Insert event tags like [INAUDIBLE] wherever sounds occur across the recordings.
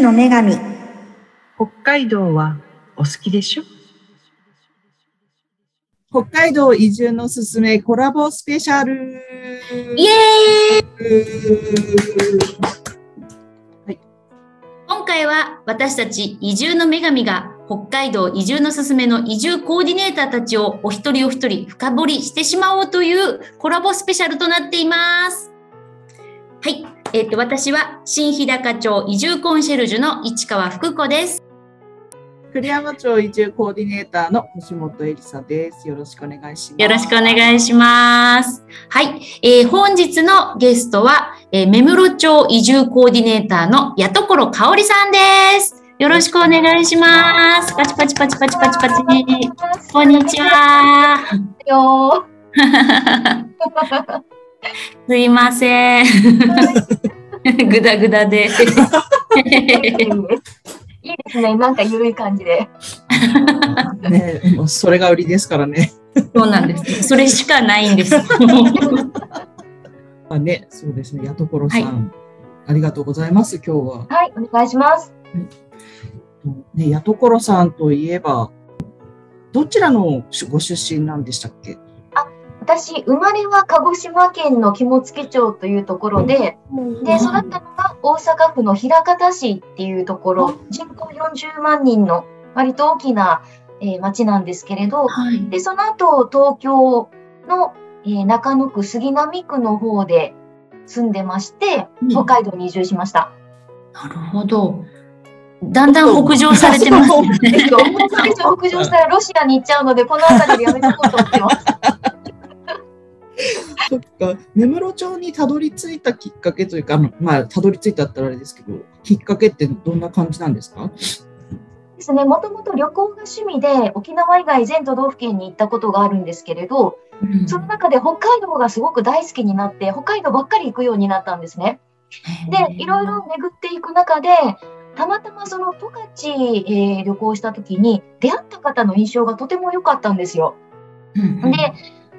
十の女神。北海道はお好きでしょ？北海道移住のすすめコラボスペシャル。イエーイ。今回は私たち移住の女神が北海道移住のすすめの移住コーディネーターたちをお一人お一人深掘りしてしまおうというコラボスペシャルとなっています。はい。えっ、と、私は新日高町移住コンシェルジュの市川福子です。栗山町移住コーディネーターの星本恵里沙です。よろしくお願いします。よろしくお願いします。はい。えー本日のゲストは、えー目室町移住コーディネーターの八所香織さんです。よろしくお願いします。パチパチパチパチパチパチ。こんにちは。よ [LAUGHS] すいません。ぐだぐだで。いいですね。なんか緩い感じで。ね、もうそれが売りですからね。そうなんです。それしかないんです。[LAUGHS] あね、そうですね。八所さん、はいありがとうございます。今日は。はい、お願いします。ね、八所さんといえば、どちらのご出身なんでしたっけ？私、生まれは鹿児島県の肝付町というところで、で、育ったのが大阪府の枚方市っていうところ、人口40万人の割と大きな、えー町なんですけれど、はい。で、その後、東京の、えー中野区杉並区の方で住んでまして、うん北海道に移住しました。なるほど。だんだん北上されてますよね。北上したらロシアに行っちゃうので、この辺りでやめとこうと思ってます。そっか、目室町にたどり着いたきっかけというか、まあ、たどり着いたったらあれですけど、きっかけってどんな感じなんですか？ですね、もともと旅行が趣味で沖縄以外全都道府県に行ったことがあるんですけれど、うん。その中で北海道がすごく大好きになって、北海道ばっかり行くようになったんですね。で、いろいろ巡っていく中で、たまたまその十勝、えー旅行した時に出会った方の印象がとても良かったんですよ。で、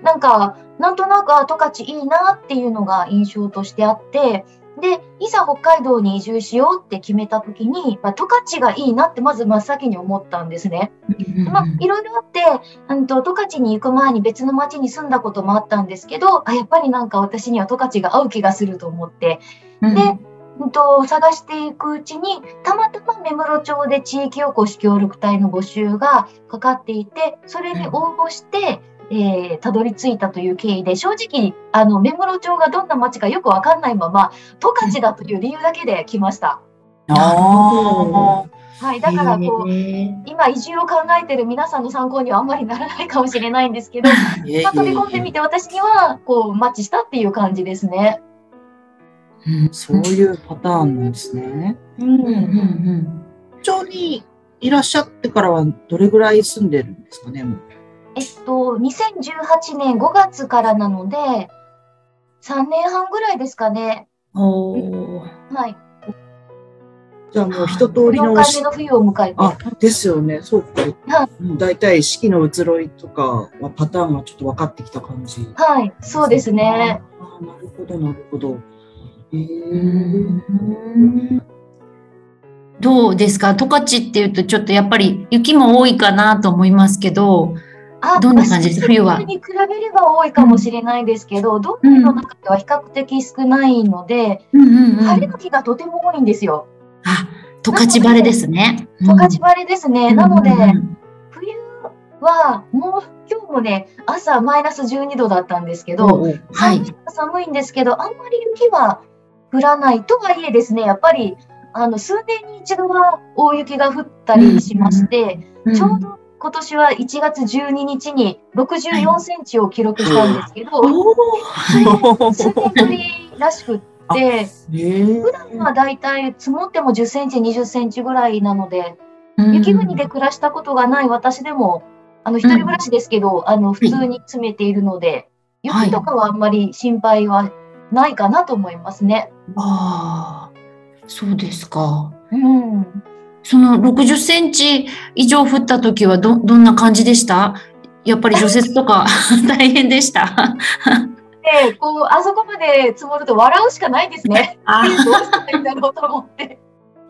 なんか、なんとなく、あ、十勝いいなっていうのが印象としてあって、で、いざ北海道に移住しようって決めた時に、まあ、十勝がいいなってまず真っ先に思ったんですね。うんうんまあ、いろいろあって、うんと、十勝に行く前に別の町に住んだこともあったんですけど、あ、やっぱりなんか私には十勝が合う気がすると思って、うん。で、うんと、探していくうちに、たまたま目室町で地域おこし協力隊の募集がかかっていて、それに応募して、えーたどり着いたという経緯で、正直、あの、目室町がどんな町かよくわかんないまま、十勝だという理由だけで来ました。あ [LAUGHS] はい、だからこう、今移住を考えてる皆さんの参考にはあんまりならないかもしれないんですけど、[LAUGHS] まあ、飛び込んでみて私にはこうマッチしたっていう感じですね。うんそういうパターンなんですね。うんうんうん町にいらっしゃってからはどれぐらい住んでるんですかねえっと、2018年5月からなので、3年半ぐらいですかね。うん。おーはい。じゃあもう一通り4のし回目の冬を迎えて。あ、ですよね。そうか。はもう大体四季の移ろいとかはパターンがちょっと分かってきた感じ。はい、そうですね。あーなるほど、なるほど。どうですか？十勝っていうとちょっとやっぱり雪も多いかなと思いますけど、あどんな感じです私冬はに比べれば多いかもしれないですけど、どんの中では比較的少ないので、うんうんうん晴れの日がとても多いんですよ。あ、十勝晴れですね。十勝晴れですね。なので、うんうんうん冬はもう今日もね、朝マイナス12度だったんですけど、おうはい。寒いんですけど、あんまり雪は降らないとはいえですね、やっぱりあの数年に一度は大雪が降ったりしまして、うんちょうど今年は1月12日に64センチを記録したんですけど、お数年ぶりらしくって、えー、普段はだいたい積もっても10センチ、20センチぐらいなので、ー雪国で暮らしたことがない私でも、あの一人暮らしですけど、あの普通に詰めているので、はい。雪とかはあんまり心配はないかなと思いますね。ああ、そうですか。うん。その60センチ以上降った時はど、どんな感じでした？やっぱり除雪とか [LAUGHS] 大変でした？で、こう、あそこまで積もると笑うしかないですね。あどうしたらいいんだろうと思って。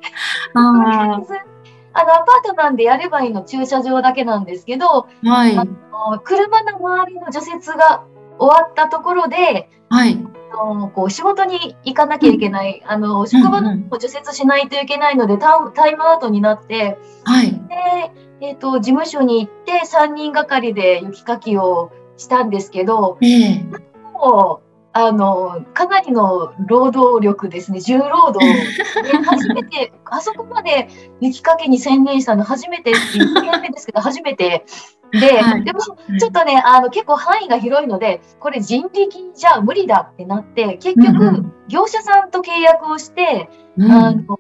[LAUGHS] ああの、アパートなんでやればいいの駐車場だけなんですけど、あ、はい。あの車の周りの除雪が終わったところで、はい。あのこう仕事に行かなきゃいけない、あの職場の除雪しないといけないのでタイムタイムアウトになって、はい。で、えっ、と、事務所に行って3人がかりで雪かきをしたんですけど、ええ。もう、あの、かなりの労働力ですね、重労働。で初めて、[LAUGHS] あそこまで雪かきに専念したの初めてっていう、1回目ですけど、初めて。で、はいでも、ちょっとね、あの、結構範囲が広いので、これ人力じゃ無理だってなって、結うんう局、業者さんと契約をして、うんあの、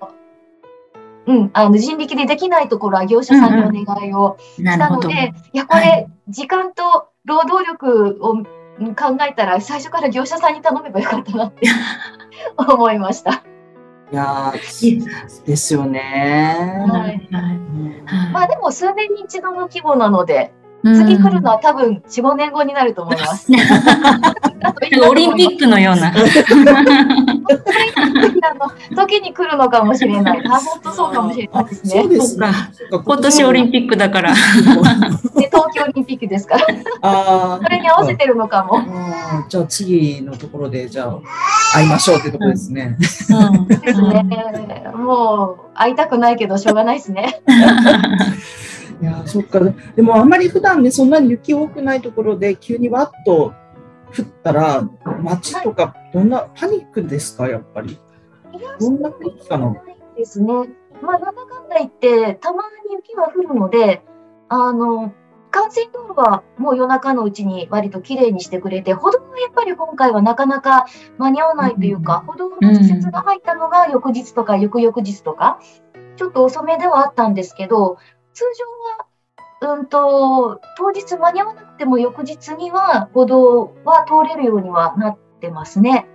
うん、あの人力でできないところは業者さんにお願いをしなるほど。たので、いや、こはれ、時間と労働力をうん考えたら、最初から業者さんに頼めばよかったなって [LAUGHS] 思いました。いやーですよね。はいはい。うんまあでも、数年に一度の規模なので、うん次来るのは多分4、5年後になると思います。[LAUGHS] オリンピックのような。の時に来るのかもしれない。あ、本当そうかもしれないですねそう。ですか今年オリンピックだから。で東京オリンピックですから、あそれに合わせてるのかも。じゃあ次のところでじゃあ会いましょうってところですね。うんですね。もう、会いたくないけど、しょうがないですね。[LAUGHS] いやーそっか。でもあんまり普段ねそんなに雪多くないところで急にわっと降ったら街とかどんなパニックですかやっぱり？どんな雰囲気かな？ですね。まあ、なんだかんだ言って、たまに雪は降るので、あの、幹線道路はもう夜中のうちに割と綺麗にしてくれて、歩道はやっぱり今回はなかなか間に合わないというか、歩道の除雪が入ったのが翌日とか翌々日とか、ちょっと遅めではあったんですけど、通常は、うんと、当日間に合わなくても翌日には歩道は通れるようにはなってますね。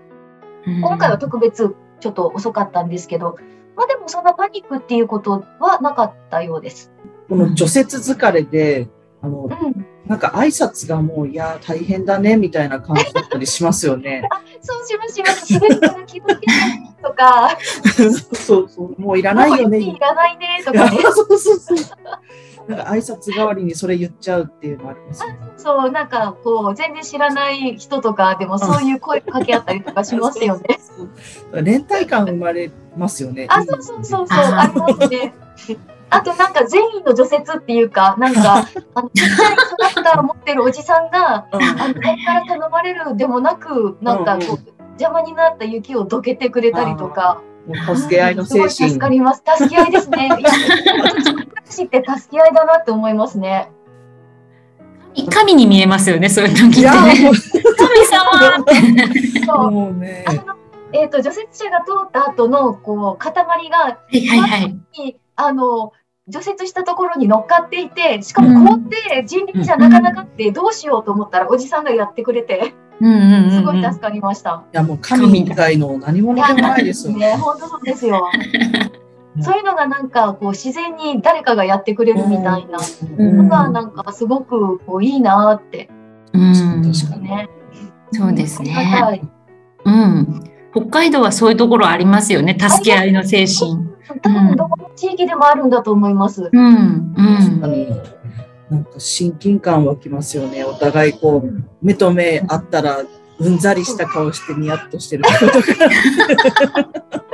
今回は特別ちょっと遅かったんですけど、まあでもそんなパニックっていうことはなかったようです。この除雪疲れであのうん。なんか挨拶がもういやー大変だねみたいな感じだったりしますよね。[LAUGHS] そうしますします。滑るから気をつけてとか、そうそうもういらないよね。いらないねとかね。[LAUGHS] そうそうそう。なんか挨拶代わりにそれ言っちゃうっていうのありますよね。そう、なんかこう、全然知らない人とかでもそういう声かけ合ったりとかしますよね。[LAUGHS] そう。連帯感生まれますよね。あ、そうそうそうそう、あありますね。あとなんか善意の除雪っていうか、なんか、[LAUGHS] あの、ちっちゃいトラクターを持ってるおじさんが、うんあの、これから頼まれるでもなく、なんかこう、邪魔になった雪をどけてくれたりとか、助け合いの精すごい助神。かります。助け合いですね。[LAUGHS] いや、私って助け合いだなって思いますね。神に見えますよね、そういう時ってね。も神様って。そううもうね。あのえっ、と、除雪車が通った後の、こう、塊が、はいはいはい。あの、除雪したところに乗っかっていて、しかも凍って人力じゃなかなかってどうしようと思ったら、おじさんがやってくれて、うんうんうんうん。すごい助かりました。いやもう神みたいの何者でもないですよね。ね、本当そうですよ。[LAUGHS] そういうのがなんか、こう、自然に誰かがやってくれるみたいなうんのが、なんか、すごく、こう、いいなーって、うん確かにね。そうですねありがたいうん。北海道はそういうところありますよね、助け合いの精神。多分、どこの地域でもあるんだと思います。うん。うん。確かに。なんか親近感湧きますよね。お互いこう、目と目あったら、うんざりした顔してニヤッとしてることが。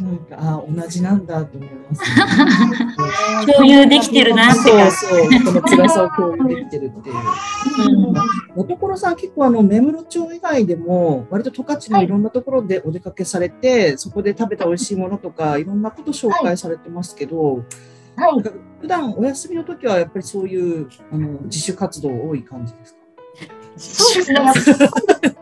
なんか、あー同じなんだと思います、[LAUGHS] 共有できてるなってそうそう、この辛さを共有できてるっていう。うんおところさん結構あの目室町以外でも割と十勝のいろんなところでお出かけされて、そこで食べた美味しいものとかいろんなこと紹介されてますけど、はい。普段お休みの時はやっぱりそういうあの自主活動多い感じですか？そうですね。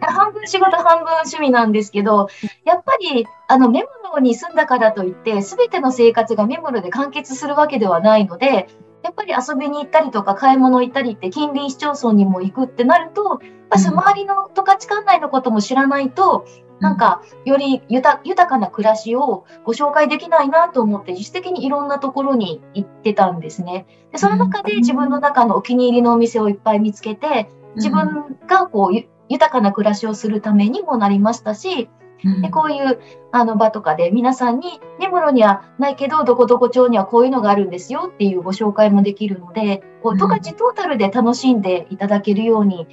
半分仕事、半分趣味なんですけど、やっぱり、あの、メモロに住んだからといって、すべての生活がメモロで完結するわけではないので、やっぱり遊びに行ったりとか、買い物行ったりって、近隣市町村にも行くってなると、やっぱ周りの十勝管内のことも知らないと、なんか、より豊かな暮らしをご紹介できないなと思って、自主的にいろんなところに行ってたんですね。で、その中で自分の中のお気に入りのお店をいっぱい見つけて、自分がこう豊かな暮らしをするためにもなりましたし、うん。で、こういうあの場とかで皆さんに根室にはないけど、どこどこ町にはこういうのがあるんですよっていうご紹介もできるので、こううん。十勝トータルで楽しんでいただけるように、ん。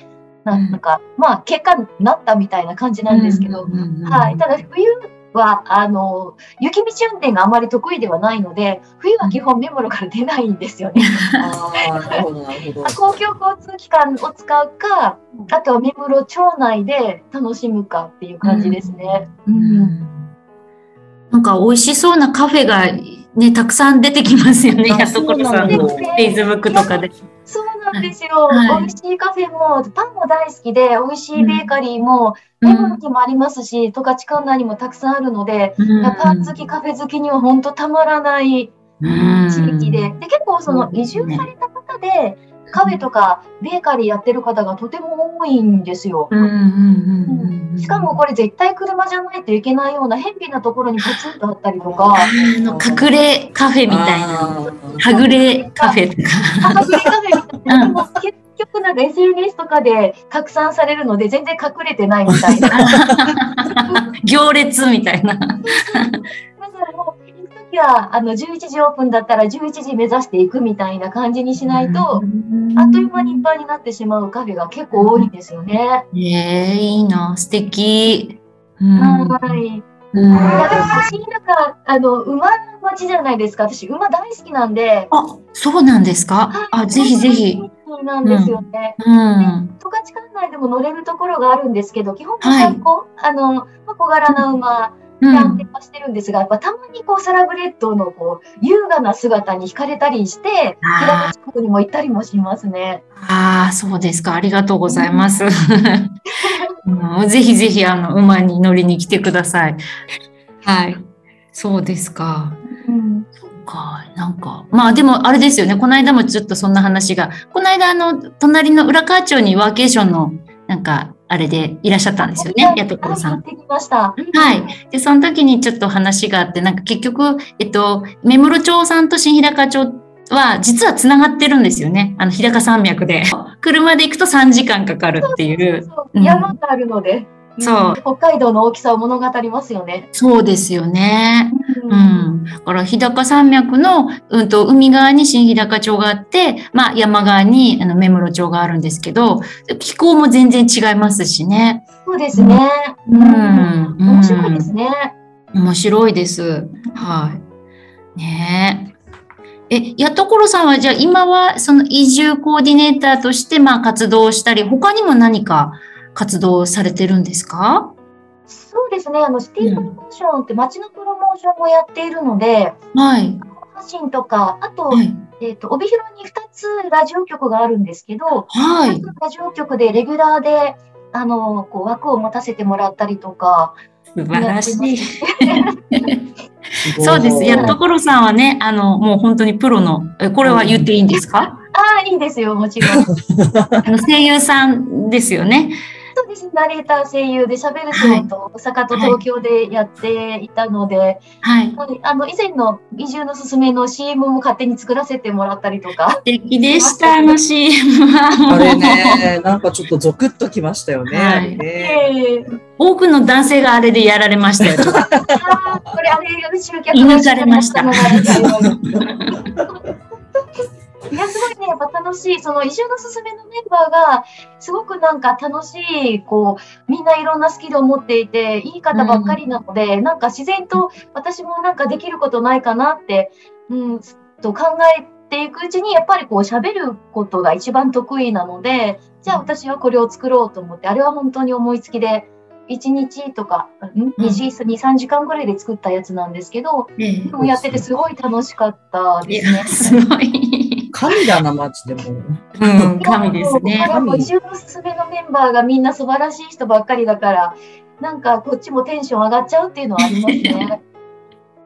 なんか、まあ結果になったみたいな感じなんですけど、はい。ただ冬は、あの、雪道運転があまり得意ではないので、冬は基本根室から出ないんですよね。ああ、なるほど、なるほど。公共交通機関を使うか、あとは根室町内で楽しむかっていう感じですね。ううんんなんか美味しそうなカフェがね、たくさん出てきますよね、あやところさんのそうなのでフェイスブックとかで。そうなんですよ。はい。美味しいカフェも、パンも大好きで、美味しいベーカリーも、うん。根室にもありますし、十勝管内にもたくさんあるので、うん。パン好き、カフェ好きには本当たまらないうん地域で、で結構その移住された方で、カフェとかベーカリーやってる方がとても多いんですよ。しかもこれ絶対車じゃないといけないような偏僻なところにポツンとあったりとか、隠れカフェみたいな。はぐれカフェとか。隠れカフェみたいな、でも結局なんか SNS とかで拡散されるので全然隠れてないみたいな。[LAUGHS] 行列みたいな。[LAUGHS] だからもう行くときはあの11時オープンだったら11時目指していくみたいな感じにしないと、あっという間にいっぱいになってしまうカフェが結構多いんですよね。ええいいな、素敵。うんはい。うんいやでも新中あの馬の町じゃないですか。私馬大好きなんで。あ、そうなんですか？あ、ぜひぜひ。なんですよね。うん。十勝管内でも乗れるところがあるんですけど、基本はにこう、あの、まあ小柄な馬、うんキャンペ。はしてるんですが、やっぱたまにこうサラブレッドのこう優雅な姿に惹かれたりして、平地国にも行ったりもしますね。ああ、そうですか。ありがとうございます。[LAUGHS] うんぜひぜひ、あの、馬に乗りに来てください。はい。そうですか。うん、そっか、なんか、まあでもあれですよね、この間もちょっとそんな話が、この間あの、隣の浦河町にワーケーションの、なんか、あれでいらっしゃったんですよね、やところさん。はい行ってきました。はい。で、その時にちょっと話があって、なんか結局、えっと、目室町さんと新日高町は、実は繋がってるんですよね。あの、日高山脈で。車で行くと3時間かかるっていう。そううん山があるので、そうん北海道の大きさを物語りますよね。そうですよね。ううん。だから、日高山脈の、うんと、海側に新日高町があって、まあ、山側に、あの、目室町があるんですけど、気候も全然違いますしね。そうですね。うん面白いですね。面白いです。はい。ねえ。え、やところさんは、じゃあ今は、その移住コーディネーターとして、まあ、活動したり、他にも何か活動されてるんですか？そうですね。あの、シティプロモーションって街のプロモーションもやっているので、はい。発信とか、あと、はい。えっ、と、帯広に2つラジオ局があるんですけど、はい。ラジオ局でレギュラーで、あの、こう枠を持たせてもらったりとか、素晴らしい。[LAUGHS] そうです。やところさんはね、あの、もう本当にプロの、えこれは言っていいんですか？ああ、いいですよ、もちろん。そ [LAUGHS] あの声優さんですよね。うです。ナレーター声優で喋る仕事を大阪と東京でやっていたので、はい。あの、以前の移住のすすめの CM も勝手に作らせてもらったりとか、素敵でした、あの CM は。あれね、なんかちょっとゾクッときましたよね。はいねええ多くの男性があれでやられましたよ。[LAUGHS] あーこれあれ集客射抜かれましたいや、すごいね、やっぱ楽しい。その移住のすすめのメンバーが、すごくなんか楽しい、こう、みんないろんなスキルを持っていて、いい方ばっかりなので、なんか自然と私もなんかできることないかなって、うん、と考えていくうちに、やっぱりこう喋ることが一番得意なので、じゃあ私はこれを作ろうと思って、あれは本当に思いつきで、1日とか、ん 2, 時2、3時間ぐらいで作ったやつなんですけど、ええでもやっててすごい楽しかったいですねや、。すごい。神だな、街でも。うん、神ですね。移住のすすめのメンバーがみんな素晴らしい人ばっかりだから、なんかこっちもテンション上がっちゃうっていうのはありますね。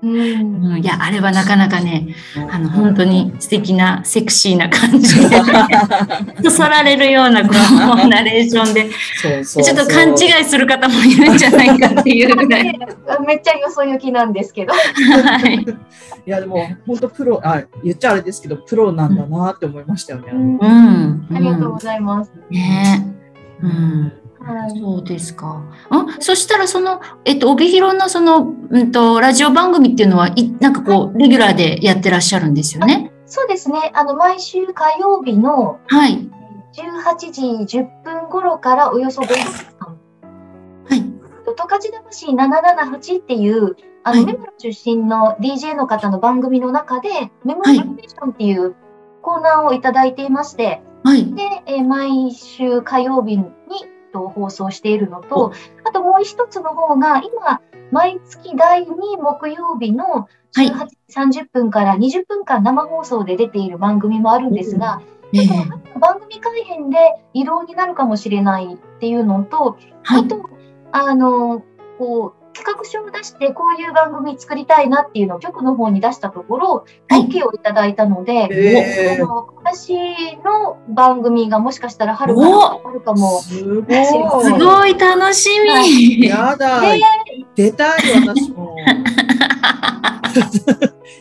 うん。うん、いや、あれはなかなかね、あの、本当に素敵な、セクシーな感じで、[LAUGHS] そそられるような、こう、ナレーションで、そうそうちょっと勘違いする方もいるんじゃないかっていうぐらい。[LAUGHS] めっちゃよそ行きなんですけど。はい。いや、でも、本当プロ、あ、言っちゃあれですけど、プロなんだなって思いましたよね。うんうん。ありがとうございます。ねうん。はい。そうですか。んそしたら、その、えっと、帯広のその、うんと、ラジオ番組っていうのは、いなんかこう、レギュラーでやってらっしゃるんですよね？そうですね。あの、毎週火曜日のはい。18時10分頃からおよそ5時間、はい。十勝魂778っていう、あの、はいメモロ出身の DJ の方の番組の中で、メモロステーションっていうコーナーをいただいていまして、はい。で、えー毎週火曜日にと放送しているのと、あともう一つの方が、今、毎月第2木曜日のはい。18時30分から20分間生放送で出ている番組もあるんですが、ええちょっと番組改編で移動になるかもしれないっていうのと、はい。あ。と、あの、こう、企画書を出して、こういう番組作りたいなっていうのを局の方に出したところ、はい OK をいただいたので、えあの私の番組がもしかしたら春かおあるかも。すごすい。ごい楽しみ。やだね。出たい、私も。[LAUGHS]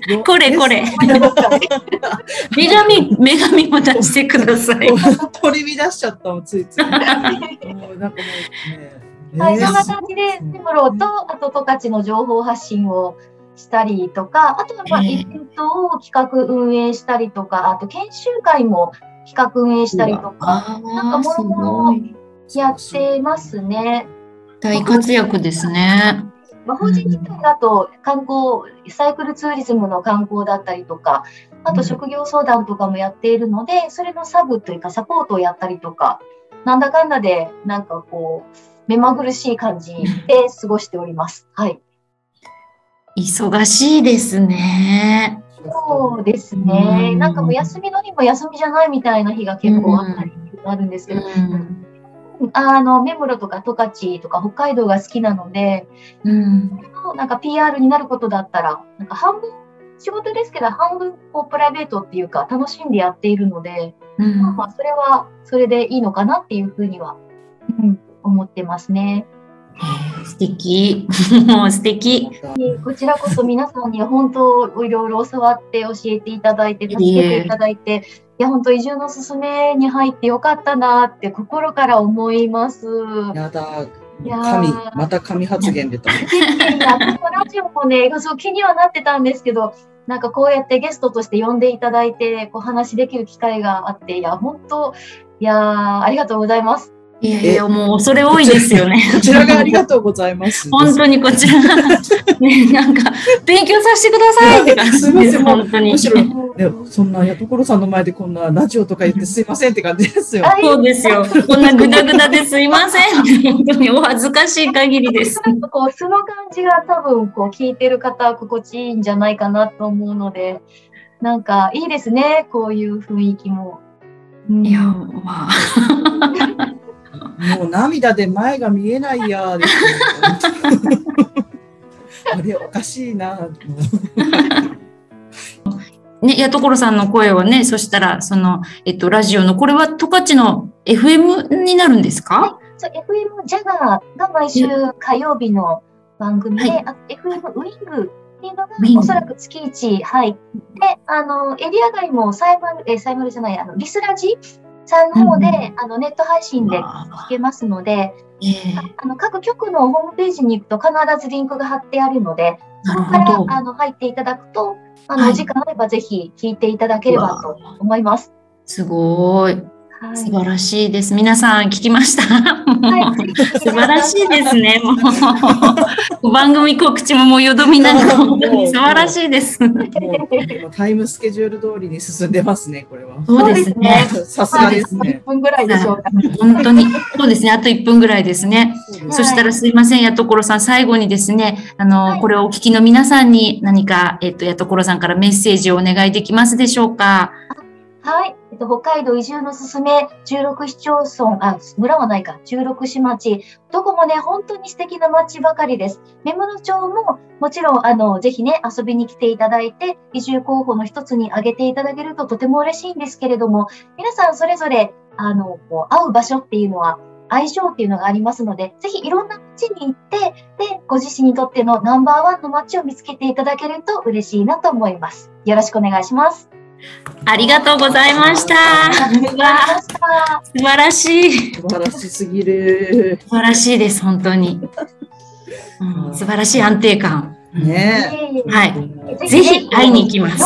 よこれこれ。女神、女神も出してください。取り乱しちゃったついつい。もうなんかもうね。はい、ねそんな感じで、テムロと、あと十勝の情報発信をしたりとか、あとはまあええイベントを企画運営したりとか、あと研修会も企画運営したりとか、なんかもすろもろ。やってますね。大活躍ですね。まあ、法人自体だと観光、サイクルツーリズムの観光だったりとか、あと職業相談とかもやっているので、それのサブというかサポートをやったりとか、なんだかんだでなんかこう、目まぐるしい感じで過ごしております。はい。忙しいですね。そうですね。うんなんかもう休みの日も休みじゃないみたいな日が結構あったりあるんですけど、うん。あの、根室とか十勝とか北海道が好きなので、うん。なんか PR になることだったら、なんか半分、仕事ですけど半分こうプライベートっていうか楽しんでやっているので、まあそれはそれでいいのかなっていうふうには、うん、思ってますね。素敵。[LAUGHS] もう素敵。でこちらこそ皆さんには本当いろいろ教わって教えていただいて助けていただいて、いや本当移住のすすめに入ってよかったなって心から思います。やだ。神、また神発言出た。いやいや私もラジオもね、そう気にはなってたんですけど、なんかこうやってゲストとして呼んでいただいて、こう話できる機会があって、いや、本当、いやーありがとうございます。いやいや、もう恐れ多いですよね。こちらがありがとうございます。[LAUGHS] 本当にこちらが、[LAUGHS] ね、なんか、勉強させてくださいって感じです、すいませんもう本当に。むしろね、そんな、やところさんの前でこんなラジオとか言ってすいませんって感じですよ。はいそうですよ。こんなグダグダですいません。本当にお恥ずかしい限りです。なんかこう、素の感じが多分、こう、聞いてる方は心地いいんじゃないかなと思うので、なんかいいですね、こういう雰囲気も。うんいや、まあ。もう涙で前が見えないやー。ですよあれおかしいな。ね、やところさんの声はね、そしたら、その、えっと、ラジオの、これは十勝の FM になるんですか？そう FM ジャガーが毎週火曜日の番組で、はい。あ FM ウィングっていうのがおそらく月1、はい。で、あの、エリア外もサイマル、え、サイマルじゃない、あの、リスラジさんの方で、うんあの、ネット配信で聞あけますので、ええあの、各局のホームページに行くと必ずリンクが貼ってあるので、そこから。あの入っていただくと、あの、はいお時間あればぜひ聞いていただければと思います。すごい。はい。素晴らしいです。皆さん聞きました？はい素晴らしいですね。もう [LAUGHS] 番組告知ももうよどみながら本当に素晴らしいです。もうタイムスケジュール通りに進んでますね、これは。そうですね。[LAUGHS] さすがですね1。分ぐらいでしょうか。本当に。そうですね。あと1分ぐらいですね。そうですそしたらすいません、やところさん、最後にですね、あの、はいこれをお聞きの皆さんに何か、えっと、やところさんからメッセージをお願いできますでしょうか？はい。えっと、北海道移住のすすめ、16市町村、あ、村はないか、16市町、どこもね、本当に素敵な町ばかりです。目室町も、もちろん、あの、ぜひね、遊びに来ていただいて、移住候補の一つに挙げていただけるととても嬉しいんですけれども、皆さんそれぞれ、あの、こう会う場所っていうのは、相性っていうのがありますので、ぜひいろんな街に行って、で、ご自身にとってのナンバーワンの街を見つけていただけると嬉しいなと思います。よろしくお願いします。ありがとうございました。素晴らしい。素晴らしすぎる。素晴らしいです、本当に。うん素晴らしい安定感。ねはい。ぜひ会いに行きます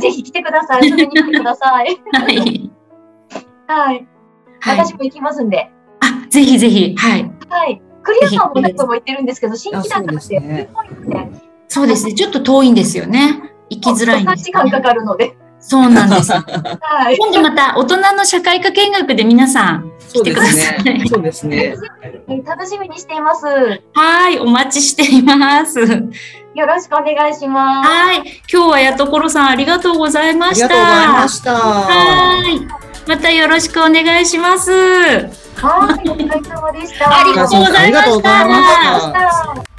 ぜひ来てください。遊びに来てください。はい。はい。はい。私も行きますんで。あ、ぜひぜひ。はい。はい。クリアさんも何度も言ってるんですけど、新規だったので、そうですね。ちょっと遠いんですよね。行きづらいんです、時間かかるので。そうなんです。はい。今度また大人の社会科見学で皆さんそうです来てください。ね。そうですね。楽しみにしてい。ます。はい、お待ちしてい。ます。よろしくお願い。します。はい、今日はやところさんありがとうござい。ました。りがとうござい。ました。はい、またよろしくお願い。します。はい、お疲れ様で。したありがとうござい。ましたありがとうござい。ました